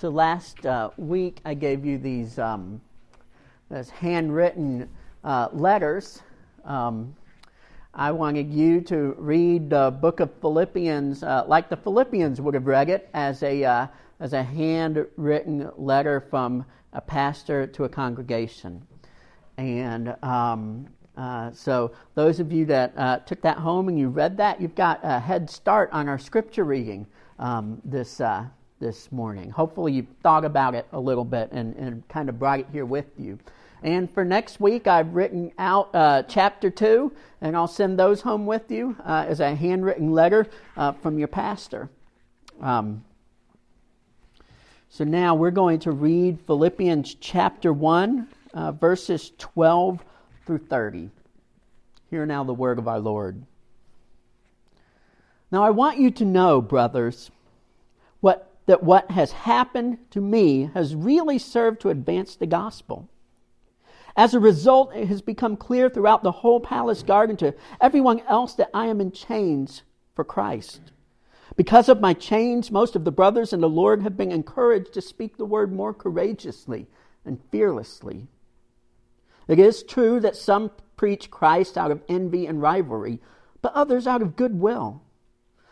So last uh, week I gave you these, um, these handwritten uh, letters. Um, I wanted you to read the book of Philippians uh, like the Philippians would have read it as a, uh, as a handwritten letter from a pastor to a congregation. And um, uh, so, those of you that uh, took that home and you read that, you've got a head start on our scripture reading um, this, this morning. Hopefully, you thought about it a little bit and, and kind of brought it here with you. And for next week, I've written out uh, chapter two, and I'll send those home with you uh, as a handwritten letter uh, from your pastor. Um, so now we're going to read Philippians chapter 1, uh, verses 12 through 30. Hear now the word of our Lord. Now I want you to know, brothers, that what has happened to me has really served to advance the gospel. As a result, it has become clear throughout the whole palace garden to everyone else that I am in chains for Christ. Because of my chains, most of the brothers in the Lord have been encouraged to speak the word more courageously and fearlessly. It is true that some preach Christ out of envy and rivalry, but others out of goodwill.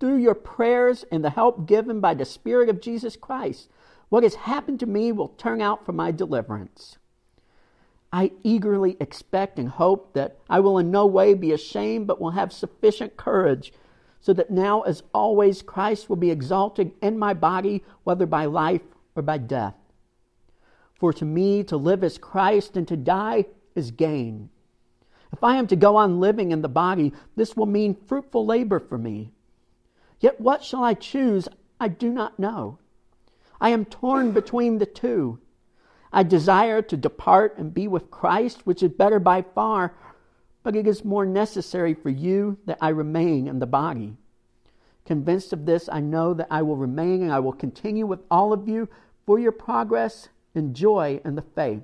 through your prayers and the help given by the Spirit of Jesus Christ, what has happened to me will turn out for my deliverance. I eagerly expect and hope that I will in no way be ashamed, but will have sufficient courage, so that now, as always, Christ will be exalted in my body, whether by life or by death. For to me, to live is Christ, and to die is gain. If I am to go on living in the body, this will mean fruitful labor for me. Yet what shall I choose? I do not know. I am torn between the two. I desire to depart and be with Christ, which is better by far, but it is more necessary for you that I remain in the body. Convinced of this, I know that I will remain and I will continue with all of you for your progress and joy in the faith,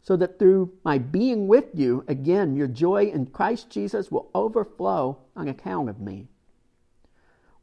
so that through my being with you, again, your joy in Christ Jesus will overflow on account of me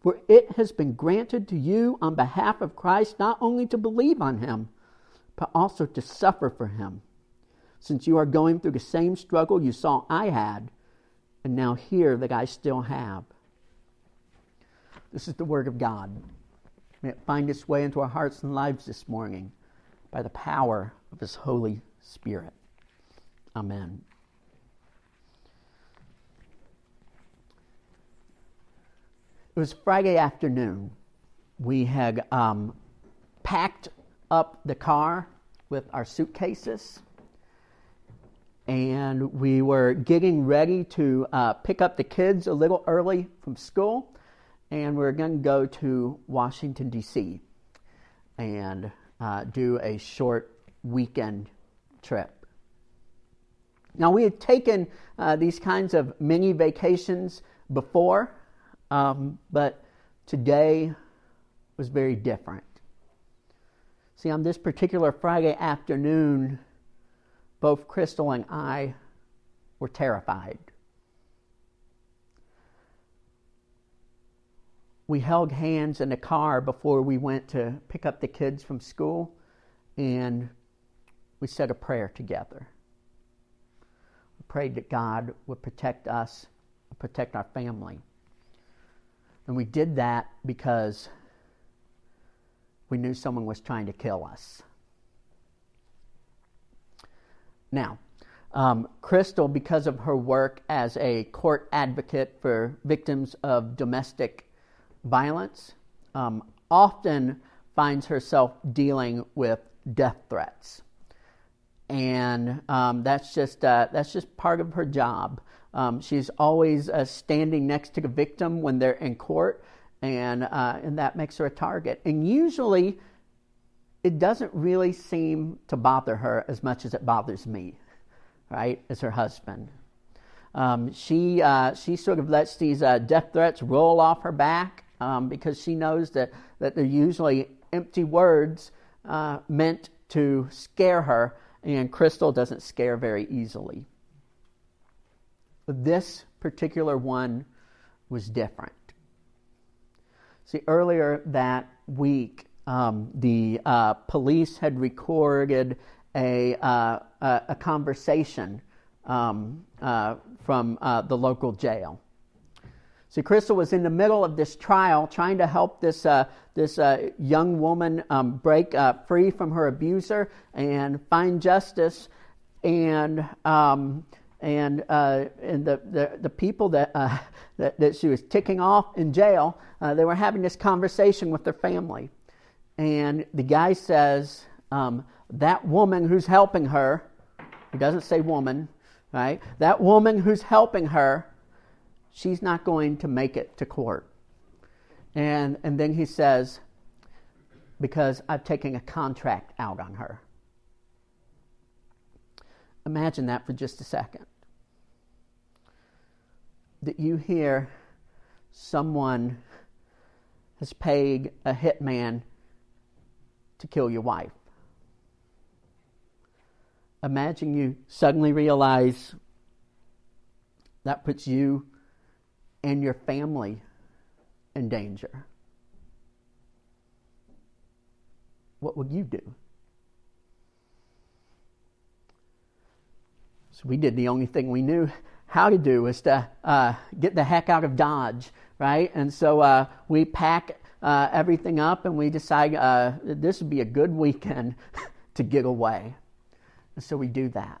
For it has been granted to you on behalf of Christ not only to believe on him, but also to suffer for him, since you are going through the same struggle you saw I had, and now hear that I still have. This is the Word of God. May it find its way into our hearts and lives this morning by the power of His Holy Spirit. Amen. It was Friday afternoon. We had um, packed up the car with our suitcases, and we were getting ready to uh, pick up the kids a little early from school, and we are going to go to Washington, D.C., and uh, do a short weekend trip. Now, we had taken uh, these kinds of mini vacations before. Um, but today was very different. See, on this particular Friday afternoon, both Crystal and I were terrified. We held hands in the car before we went to pick up the kids from school, and we said a prayer together. We prayed that God would protect us, protect our family. And we did that because we knew someone was trying to kill us. Now, um, Crystal, because of her work as a court advocate for victims of domestic violence, um, often finds herself dealing with death threats, and um, that's just uh, that's just part of her job. Um, she's always uh, standing next to the victim when they're in court, and uh, and that makes her a target. And usually, it doesn't really seem to bother her as much as it bothers me, right? As her husband. Um, she, uh, she sort of lets these uh, death threats roll off her back um, because she knows that, that they're usually empty words uh, meant to scare her, and Crystal doesn't scare very easily. This particular one was different. See, earlier that week, um, the uh, police had recorded a, uh, a, conversation um, uh, from uh, the local jail. See, Crystal was in the middle of this trial trying to help this, uh, this uh, young woman um, break free from her abuser and find justice. And um, and uh, and the, the, the people that, uh, that, that she was ticking off in jail, uh, they were having this conversation with their family, and the guy says, um, That woman who's helping her, he doesn't say woman, right? That woman who's helping her, she's not going to make it to court. And, and then he says, Because I've taken a contract out on her. Imagine that for just a second. That you hear someone has paid a hitman to kill your wife. Imagine you suddenly realize that puts you and your family in danger. What would you do? So we did the only thing we knew how to do was to uh, get the heck out of Dodge, right? And so uh, we pack uh, everything up and we decide uh, this would be a good weekend to get away. And so we do that.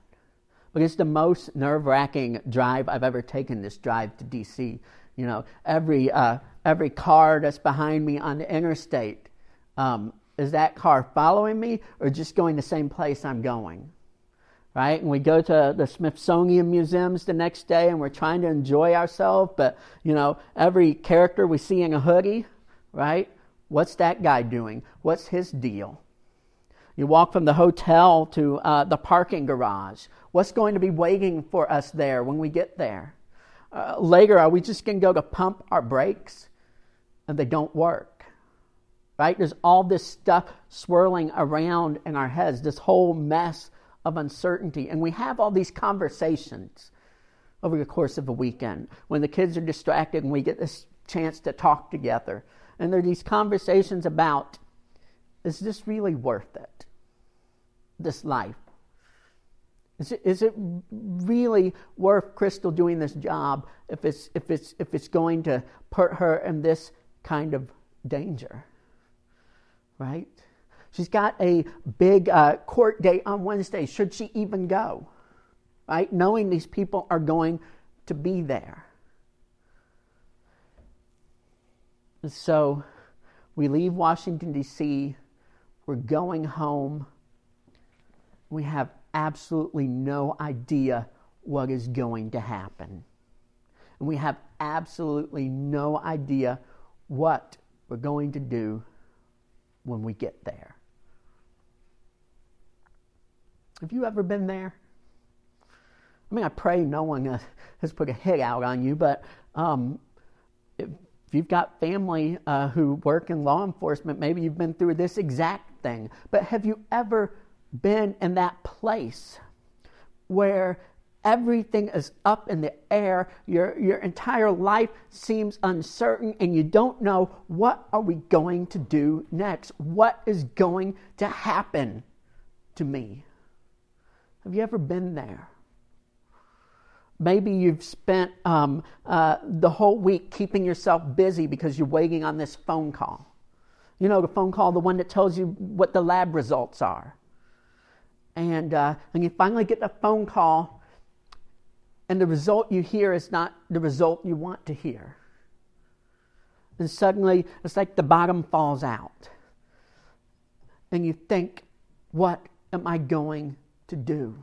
But it's the most nerve wracking drive I've ever taken this drive to D.C. You know, every, uh, every car that's behind me on the interstate, um, is that car following me or just going the same place I'm going? Right? And we go to the Smithsonian museums the next day and we're trying to enjoy ourselves, but you know, every character we see in a hoodie, right? What's that guy doing? What's his deal? You walk from the hotel to uh, the parking garage. What's going to be waiting for us there when we get there? Uh, later, are we just going to go to pump our brakes and they don't work? Right? There's all this stuff swirling around in our heads, this whole mess of uncertainty. And we have all these conversations over the course of a weekend when the kids are distracted and we get this chance to talk together. And there are these conversations about is this really worth it? This life? Is it, is it really worth Crystal doing this job if it's, if, it's, if it's going to put her in this kind of danger? Right? She's got a big uh, court date on Wednesday. Should she even go? Right? Knowing these people are going to be there. And so we leave Washington, D.C., we're going home. We have absolutely no idea what is going to happen. And we have absolutely no idea what we're going to do when we get there. Have you ever been there? I mean, I pray no one has put a hit out on you, but um, if, if, you've got family uh, who work in law enforcement, maybe you've been through this exact thing. But have you ever been in that place where everything is up in the air, your, your entire life seems uncertain, and you don't know what are we going to do next? What is going to happen to me? Have you ever been there? Maybe you've spent um, uh, the whole week keeping yourself busy because you're waiting on this phone call. You know, the phone call, the one that tells you what the lab results are. and, uh, and you finally get the phone call, and the result you hear is not the result you want to hear. And suddenly, it's like the bottom falls out. And you think, what am I going to do?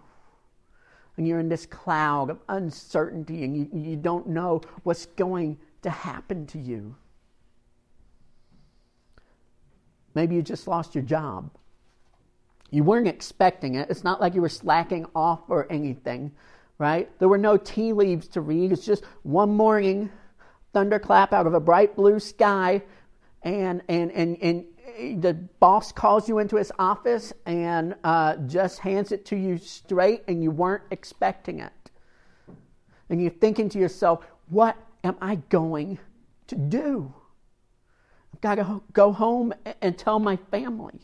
And you're in this cloud of uncertainty, and you, you don't know what's going to happen to you. Maybe you just lost your job. You weren't expecting it. It's not like you were slacking off or anything, right? There were no tea leaves to read. It's just one morning, thunderclap out of a bright blue sky, and and and and the boss calls you into his office and uh, just hands it to you straight, and you weren't expecting it. And you're thinking to yourself, what am I going to do? I've got to go home and tell my family.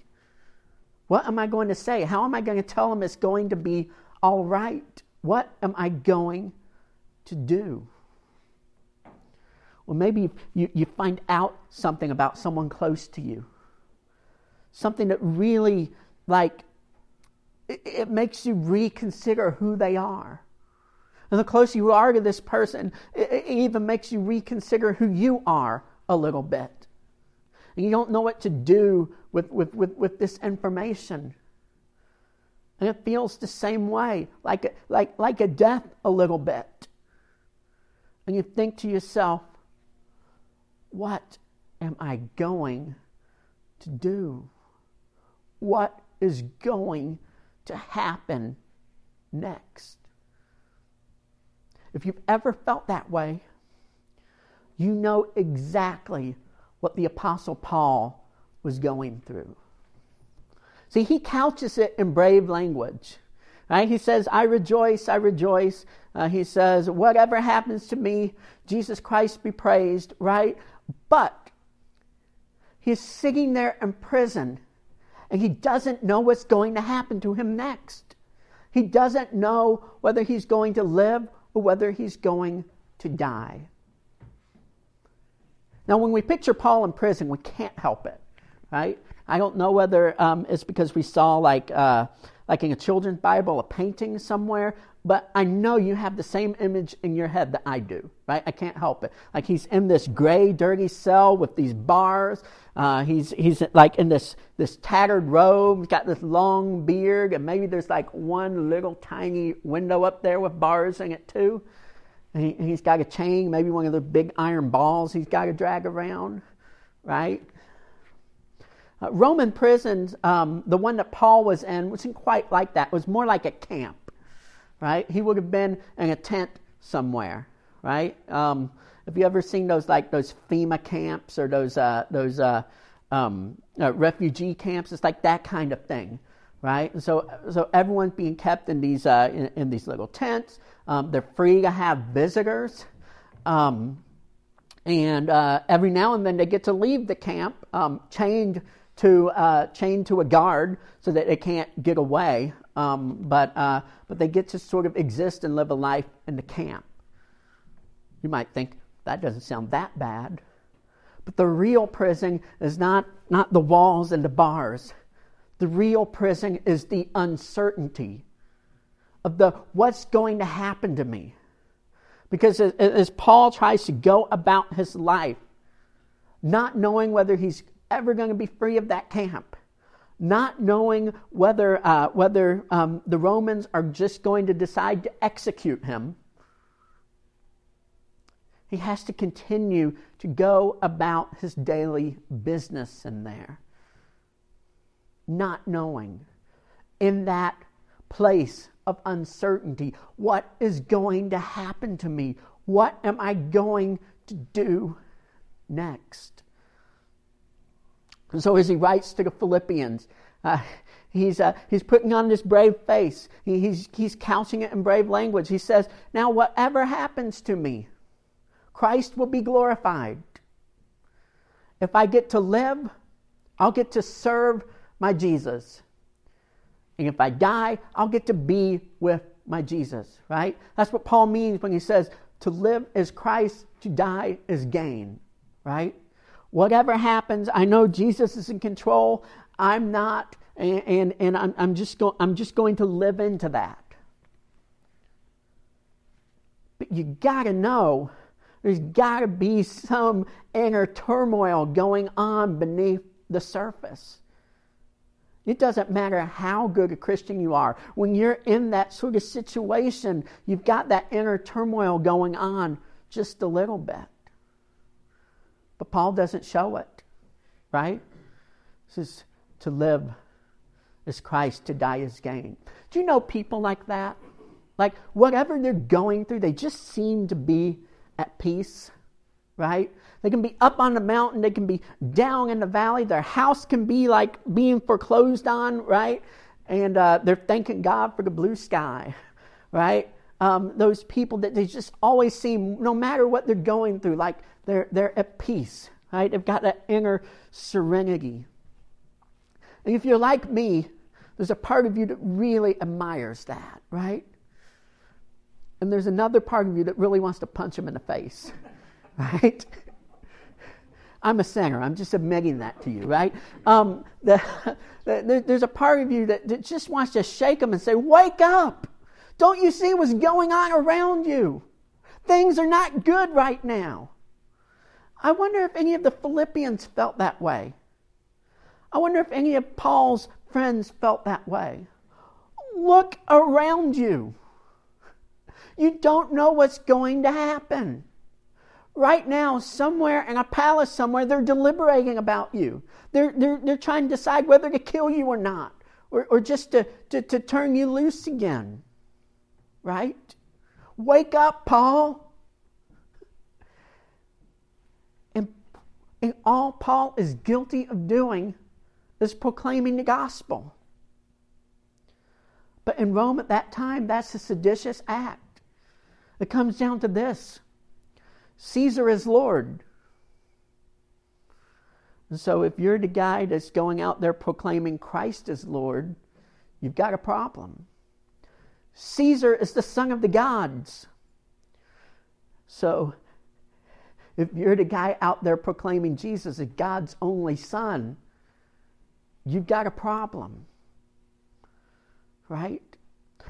What am I going to say? How am I going to tell them it's going to be all right? What am I going to do? Well, maybe you, you find out something about someone close to you. Something that really, like, it, it makes you reconsider who they are. And the closer you are to this person, it, it even makes you reconsider who you are a little bit and you don't know what to do with, with, with, with this information. And it feels the same way, like like, like a death a little bit. And you think to yourself, what am I going to do? What is going to happen next? If you've ever felt that way, you know exactly what the Apostle Paul was going through. See, he couches it in brave language. Right? He says, I rejoice, I rejoice. Uh, he says, whatever happens to me, Jesus Christ be praised, right? But he's sitting there in prison and he doesn't know what's going to happen to him next. He doesn't know whether he's going to live or whether he's going to die. Now, when we picture Paul in prison, we can't help it, right? I don't know whether um, it's because we saw, like, uh, like in a children's Bible, a painting somewhere, but I know you have the same image in your head that I do, right? I can't help it. Like he's in this gray, dirty cell with these bars. Uh, he's he's like in this this tattered robe. He's got this long beard, and maybe there's like one little tiny window up there with bars in it too. He, he's got a chain, maybe one of the big iron balls he's got to drag around, right? Uh, Roman prisons, um, the one that Paul was in, wasn't quite like that. It was more like a camp, right? He would have been in a tent somewhere, right? Um, have you ever seen those like those FEMA camps or those uh, those uh, um, uh, refugee camps? It's like that kind of thing, right? And so so everyone's being kept in these uh, in, in these little tents. Um, they're free to have visitors. Um, and uh, every now and then they get to leave the camp um, chained to uh, chained to a guard so that they can't get away. Um, but uh, but they get to sort of exist and live a life in the camp. You might think that doesn't sound that bad, but the real prison is not not the walls and the bars. The real prison is the uncertainty of the what's going to happen to me. Because as, as Paul tries to go about his life, not knowing whether he's ever going to be free of that camp, not knowing whether, uh, whether um, the Romans are just going to decide to execute him, he has to continue to go about his daily business in there, not knowing in that place of uncertainty. What is going to happen to me? What am I going to do next? So, as he writes to the Philippians, uh, he's, uh, he's putting on this brave face. He, he's, he's couching it in brave language. He says, Now, whatever happens to me, Christ will be glorified. If I get to live, I'll get to serve my Jesus. And if I die, I'll get to be with my Jesus, right? That's what Paul means when he says, to live is Christ, to die is gain, right? Whatever happens, I know Jesus is in control. I'm not. and, and, and I'm, I'm, just go, I'm just going to live into that. But you got to know there's got to be some inner turmoil going on beneath the surface. It doesn't matter how good a Christian you are. When you're in that sort of situation, you've got that inner turmoil going on just a little bit. But Paul doesn't show it, right? This is to live is Christ, to die is gain. Do you know people like that? Like, whatever they're going through, they just seem to be at peace, right? They can be up on the mountain, they can be down in the valley, their house can be like being foreclosed on, right? And uh, they're thanking God for the blue sky, right? Um, those people that they just always seem, no matter what they're going through, like they're, they're at peace, right? They've got that inner serenity. And if you're like me, there's a part of you that really admires that, right? And there's another part of you that really wants to punch him in the face, right? I'm a sinner. I'm just admitting that to you, right? Um, the, the, there's a part of you that, that just wants to shake him and say, Wake up! Don't you see what's going on around you? Things are not good right now. I wonder if any of the Philippians felt that way. I wonder if any of Paul's friends felt that way. Look around you. You don't know what's going to happen. Right now, somewhere in a palace somewhere, they're deliberating about you. They're, they're, they're trying to decide whether to kill you or not, or, or just to, to, to turn you loose again. Right? Wake up, Paul. And, and all Paul is guilty of doing is proclaiming the gospel. But in Rome at that time, that's a seditious act. It comes down to this Caesar is Lord. And so if you're the guy that's going out there proclaiming Christ as Lord, you've got a problem. Caesar is the son of the gods. So if you're the guy out there proclaiming Jesus as God's only son, you've got a problem. Right?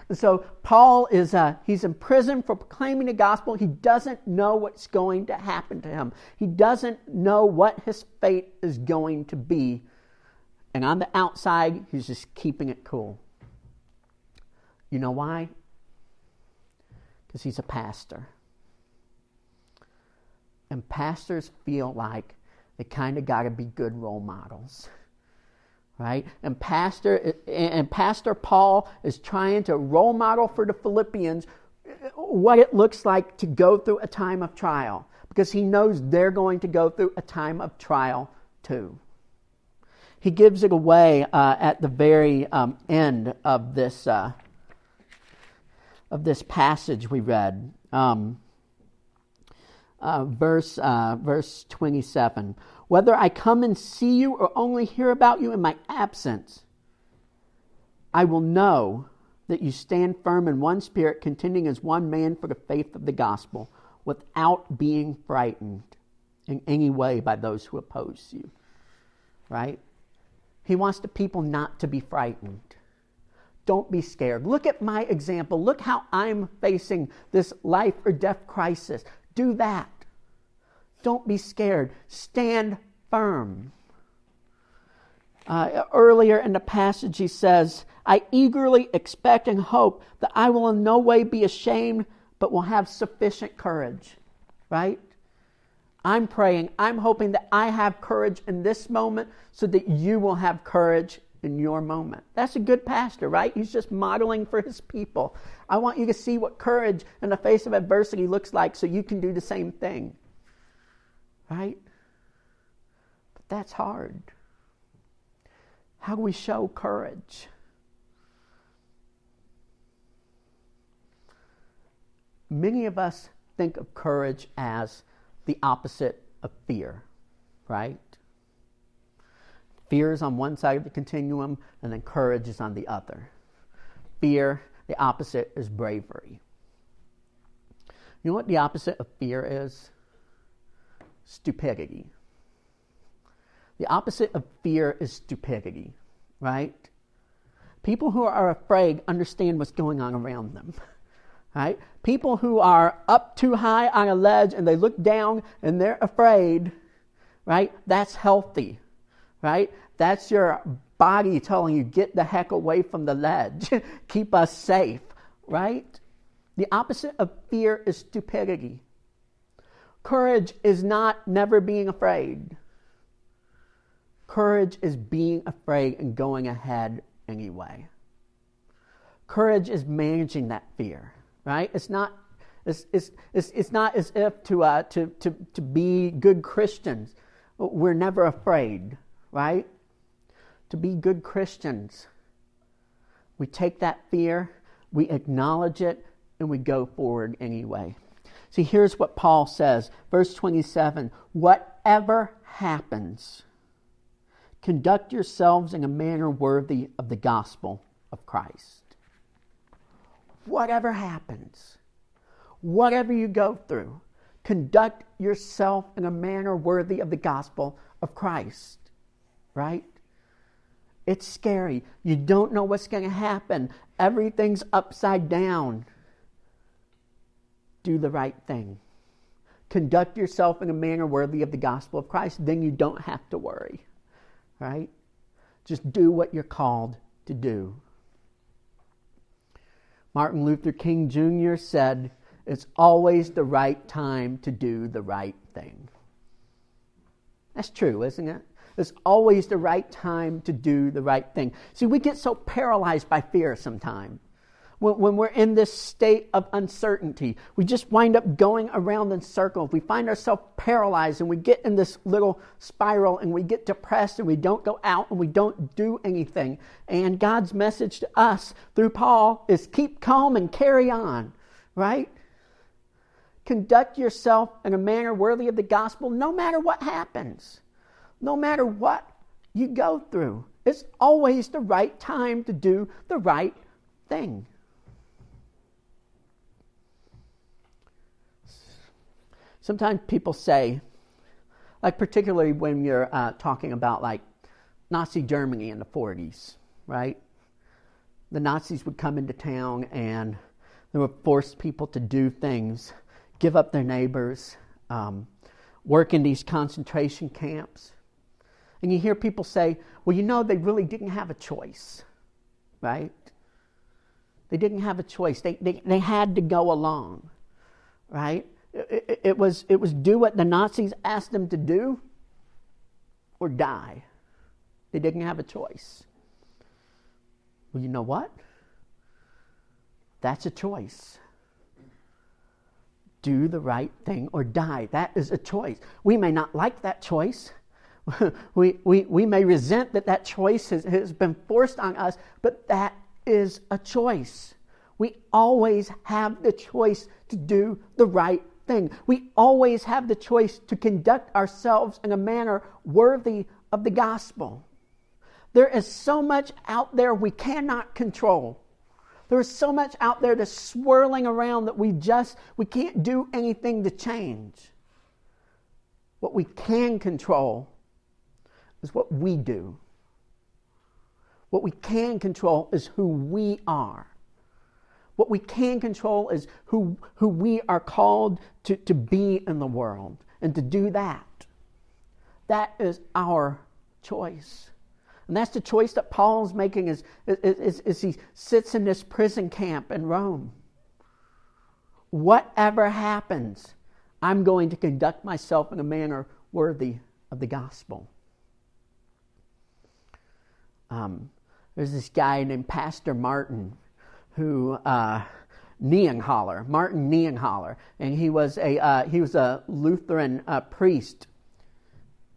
And so Paul is uh, he's in prison for proclaiming the gospel. He doesn't know what's going to happen to him. He doesn't know what his fate is going to be. And on the outside, he's just keeping it cool. You know why? Because he's a pastor. And pastors feel like they kind of got to be good role models right? And pastor and pastor Paul is trying to role model for the Philippians what it looks like to go through a time of trial because he knows they're going to go through a time of trial too. He gives it away uh, at the very um, end of this uh, of this passage we read, um, uh, verse uh, verse twenty seven whether I come and see you or only hear about you in my absence, I will know that you stand firm in one spirit, contending as one man for the faith of the gospel, without being frightened in any way by those who oppose you. Right? He wants the people not to be frightened. Don't be scared. Look at my example. Look how I'm facing this life or death crisis. Do that. Don't be scared. Stand firm. Uh, earlier in the passage, he says, I eagerly expect and hope that I will in no way be ashamed, but will have sufficient courage. Right? I'm praying, I'm hoping that I have courage in this moment so that you will have courage in your moment. That's a good pastor, right? He's just modeling for his people. I want you to see what courage in the face of adversity looks like so you can do the same thing right? But that's hard. How do we show courage? Many of us think of courage as the opposite of fear, right? Fear is on one side of the continuum, and then courage is on the other. Fear, the opposite, is bravery. You know what the opposite of fear is? stupidity. The opposite of fear is stupidity, right? People who are afraid understand what's going on around them. Right? People who are up too high on a ledge and they look down and they're afraid, right? That's healthy. Right? That's your body telling you, get the heck away from the ledge. Keep us safe. Right? The opposite of fear is stupidity. Courage is not never being afraid. Courage is being afraid and going ahead anyway. Courage is managing that fear, right? It's not, it's, it's, it's, it's not as if to, uh, to, to, to be good Christians, we're never afraid, right? To be good Christians, we take that fear, we acknowledge it, and we go forward anyway. See, here's what Paul says, verse 27 Whatever happens, conduct yourselves in a manner worthy of the gospel of Christ. Whatever happens, whatever you go through, conduct yourself in a manner worthy of the gospel of Christ. Right? It's scary. You don't know what's going to happen. Everything's upside down. Do the right thing. Conduct yourself in a manner worthy of the gospel of Christ. Then you don't have to worry right? Just do what you're called to do. Martin Luther King Jr. said, It's always the right time to do the right thing. That's true, isn't it? It's always the right time to do the right thing. See, we get so paralyzed by fear sometimes when, when we're in this state of uncertainty. We just wind up going around in circles. We find ourselves paralyzed and we get in this little spiral and we get depressed and we don't go out and we don't do anything. And God's message to us through Paul is keep calm and carry on, right? Conduct yourself in a manner worthy of the gospel no matter what happens, no matter what you go through. It's always the right time to do the right thing. Sometimes people say, like particularly when you're uh, talking about like Nazi Germany in the 40s, right? The Nazis would come into town and they would force people to do things, give up their neighbors, um, work in these concentration camps. And you hear people say, well, you know, they really didn't have a choice, right? They didn't have a choice. They, they, they had to go along, right? It, it, was, it was do what the Nazis asked them to do or die. They didn't have a choice. Well, you know what? That's a choice. Do the right thing or die. That is a choice. We may not like that choice. we, we, we may resent that that choice has, has been forced on us, but that is a choice. We always have the choice to do the right thing. We always have the choice to conduct ourselves in a manner worthy of the gospel. There is so much out there we cannot control. There is so much out there that's swirling around that we just we can't do anything to change. What we can control is what we do. What we can control is who we are. What we can control is who, who we are called to, to be in the world and to do that. That is our choice. And that's the choice that Paul's making as, as, as he sits in this prison camp in Rome. Whatever happens, I'm going to conduct myself in a manner worthy of the gospel. Um, there's this guy named Pastor Martin who uh, Martin Niemöller, and he was a uh, he was a Lutheran uh, priest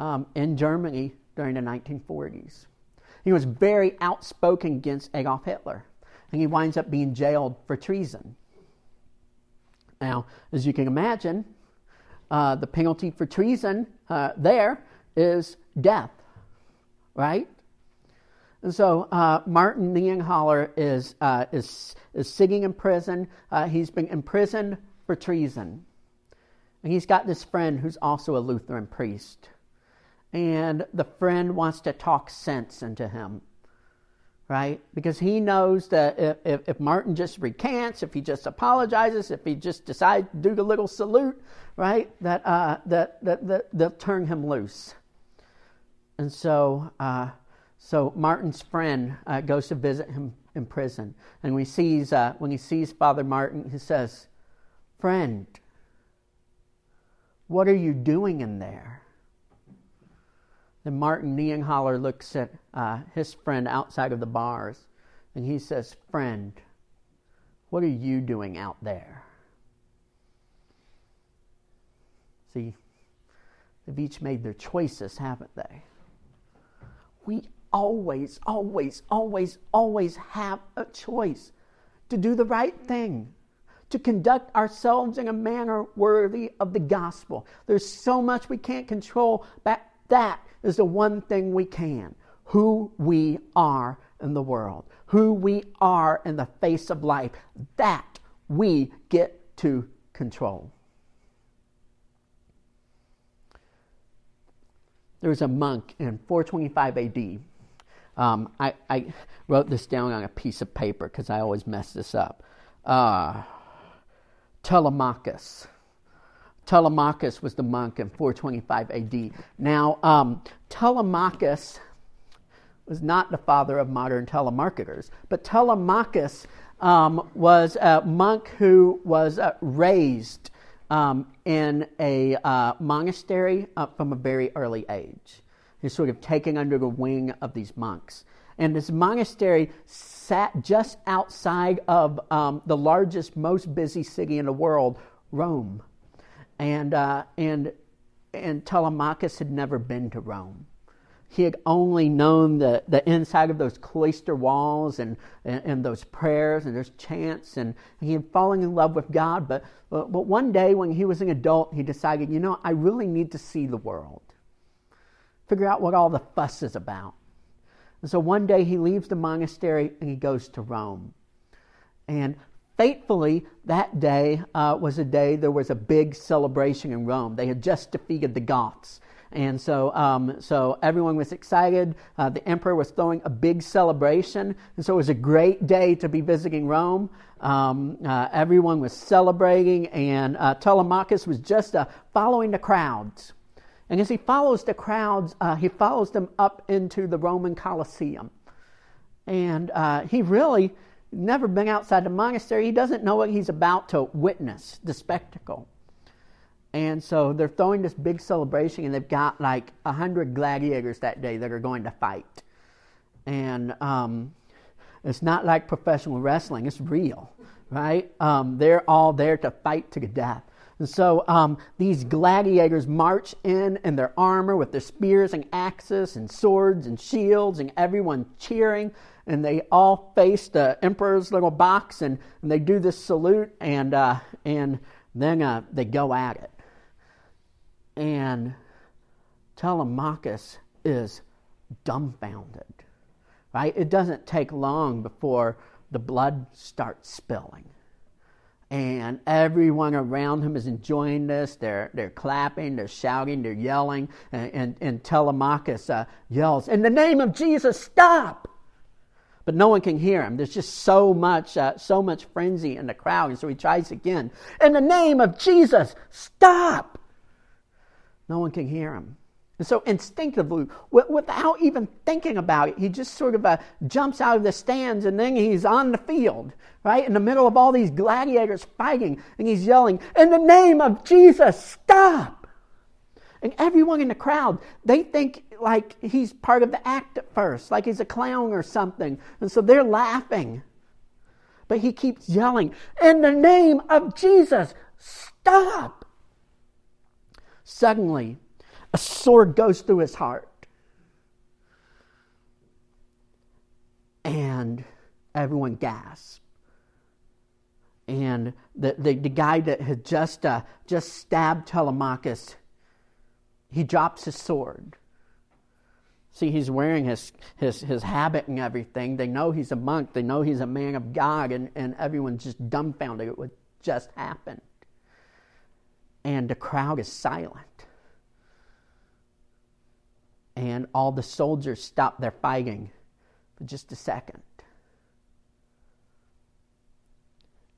um, in Germany during the 1940s. He was very outspoken against Adolf Hitler, and he winds up being jailed for treason. Now, as you can imagine, uh, the penalty for treason uh, there is death, right? And so uh, Martin Niemöller is, uh, is, is sitting in prison. Uh, he's been imprisoned for treason. And he's got this friend who's also a Lutheran priest. And the friend wants to talk sense into him. right? Because he knows that if, if, if, Martin just recants, if he just apologizes, if he just decides to do the little salute, right, that, uh, that, that, that they'll turn him loose. And so, uh, so Martin's friend uh, goes to visit him in prison, and when he sees uh, when he sees Father Martin, he says, "Friend, what are you doing in there?" Then Martin Niemöller looks at uh, his friend outside of the bars, and he says, "Friend, what are you doing out there?" See, they've each made their choices, haven't they? we always, always, always, always have a choice to do the right thing, to conduct ourselves in a manner worthy of the gospel. There's so much we can't control, but that is the one thing we can who we are in the world, who we are in the face of life. That we get to control. there was a monk in 425 AD. Um, I, I, wrote this down on a piece of paper because I always mess this up. Uh, Telemachus. Telemachus was the monk in 425 AD. Now, um, Telemachus was not the father of modern telemarketers, but Telemachus um, was a monk who was uh, raised um, in a uh, monastery uh, from a very early age. He's sort of taken under the wing of these monks. And this monastery sat just outside of um, the largest, most busy city in the world, Rome. And, uh, and, and Telemachus had never been to Rome he had only known the, the inside of those cloister walls and, and, and, those prayers and those chants, and he had fallen in love with God. But, but, but one day, when he was an adult, he decided, you know, I really need to see the world, figure out what all the fuss is about. And so one day, he leaves the monastery and he goes to Rome. And Fatefully, that day uh, was a day there was a big celebration in Rome. They had just defeated the Goths. And so, um, so everyone was excited. Uh, the emperor was throwing a big celebration. And so it was a great day to be visiting Rome. Um, uh, everyone was celebrating, and uh, Telemachus was just uh, following the crowds. And as he follows the crowds, uh, he follows them up into the Roman Colosseum. And uh, he really never been outside the monastery. He doesn't know what he's about to witness, the spectacle. And so they're throwing this big celebration, and they've got like a hundred gladiators that day that are going to fight. And um, it's not like professional wrestling; it's real, right? Um, they're all there to fight to the death. And so um, these gladiators march in in their armor with their spears and axes and swords and shields, and everyone cheering. And they all face the emperor's little box, and, and they do this salute, and uh, and then uh, they go at it and Telemachus is dumbfounded. Right? It doesn't take long before the blood starts spilling. And everyone around him is enjoying this. They're, they're clapping, they're shouting, they're yelling. And, and, and Telemachus uh, yells, In the name of Jesus, stop! But no one can hear him. There's just so much, uh, so much frenzy in the crowd. And so he tries again. In the name of Jesus, stop! No one can hear him. And so instinctively, without even thinking about it, he just sort of uh, jumps out of the stands and then he's on the field, right? In the middle of all these gladiators fighting, and he's yelling, In the name of Jesus, stop! And everyone in the crowd, they think like he's part of the act at first, like he's a clown or something. And so they're laughing. But he keeps yelling, In the name of Jesus, stop! Suddenly, a sword goes through his heart. And everyone gasps. And the, the, the guy that had just, uh, just stabbed Telemachus, he drops his sword. See, he's wearing his, his, his habit and everything. They know he's a monk. They know he's a man of God, and, and everyone's just dumbfounded at what just happened and the crowd is silent. And all the soldiers stop their fighting for just a second.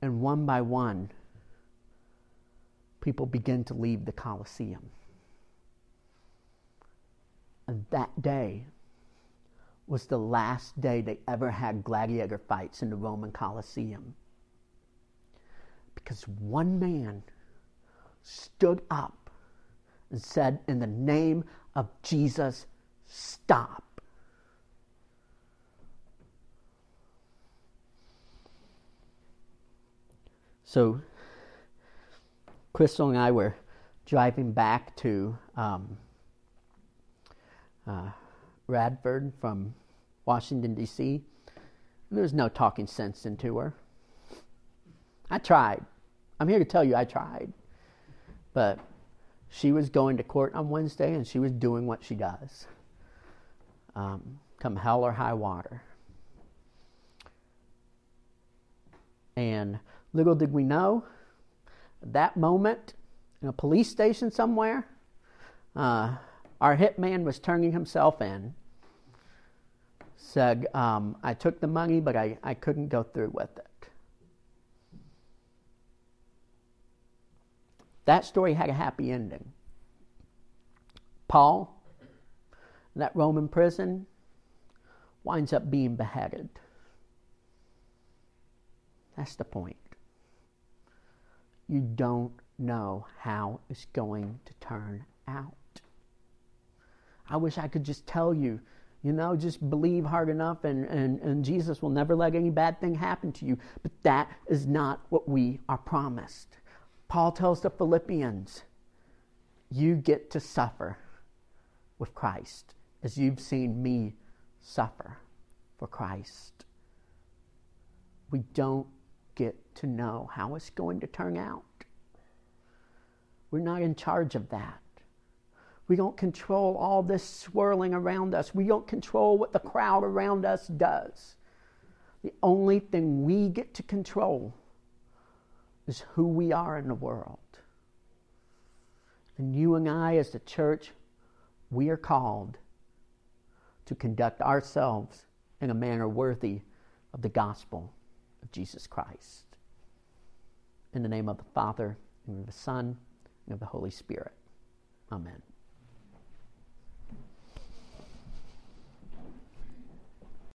And one by one, people begin to leave the Colosseum. And that day was the last day they ever had gladiator fights in the Roman Colosseum. Because one man stood up and said, In the name of Jesus, stop. So, Crystal and I were driving back to um, uh, Radford from Washington, D.C. There was no talking sense into her. I tried. I'm here to tell you I tried. But she was going to court on Wednesday and she was doing what she does. Um, come hell or high water. And little did we know, that moment in a police station somewhere, uh, our hitman was turning himself in. Said, um, I took the money, but I, I couldn't go through with it. That story had a happy ending. Paul, that Roman prison, winds up being beheaded. That's the point. You don't know how it's going to turn out. I wish I could just tell you, you know, just believe hard enough and, and, and Jesus will never let any bad thing happen to you. But that is not what we are promised. Paul tells the Philippians, you get to suffer with Christ as you've seen me suffer for Christ. We don't get to know how it's going to turn out. We're not in charge of that. We don't control all this swirling around us. We don't control what the crowd around us does. The only thing we get to control is who we are in the world. And you and I, as the church, we are called to conduct ourselves in a manner worthy of the gospel of Jesus Christ. In the name of the Father, and of the Son, and of the Holy Spirit. Amen.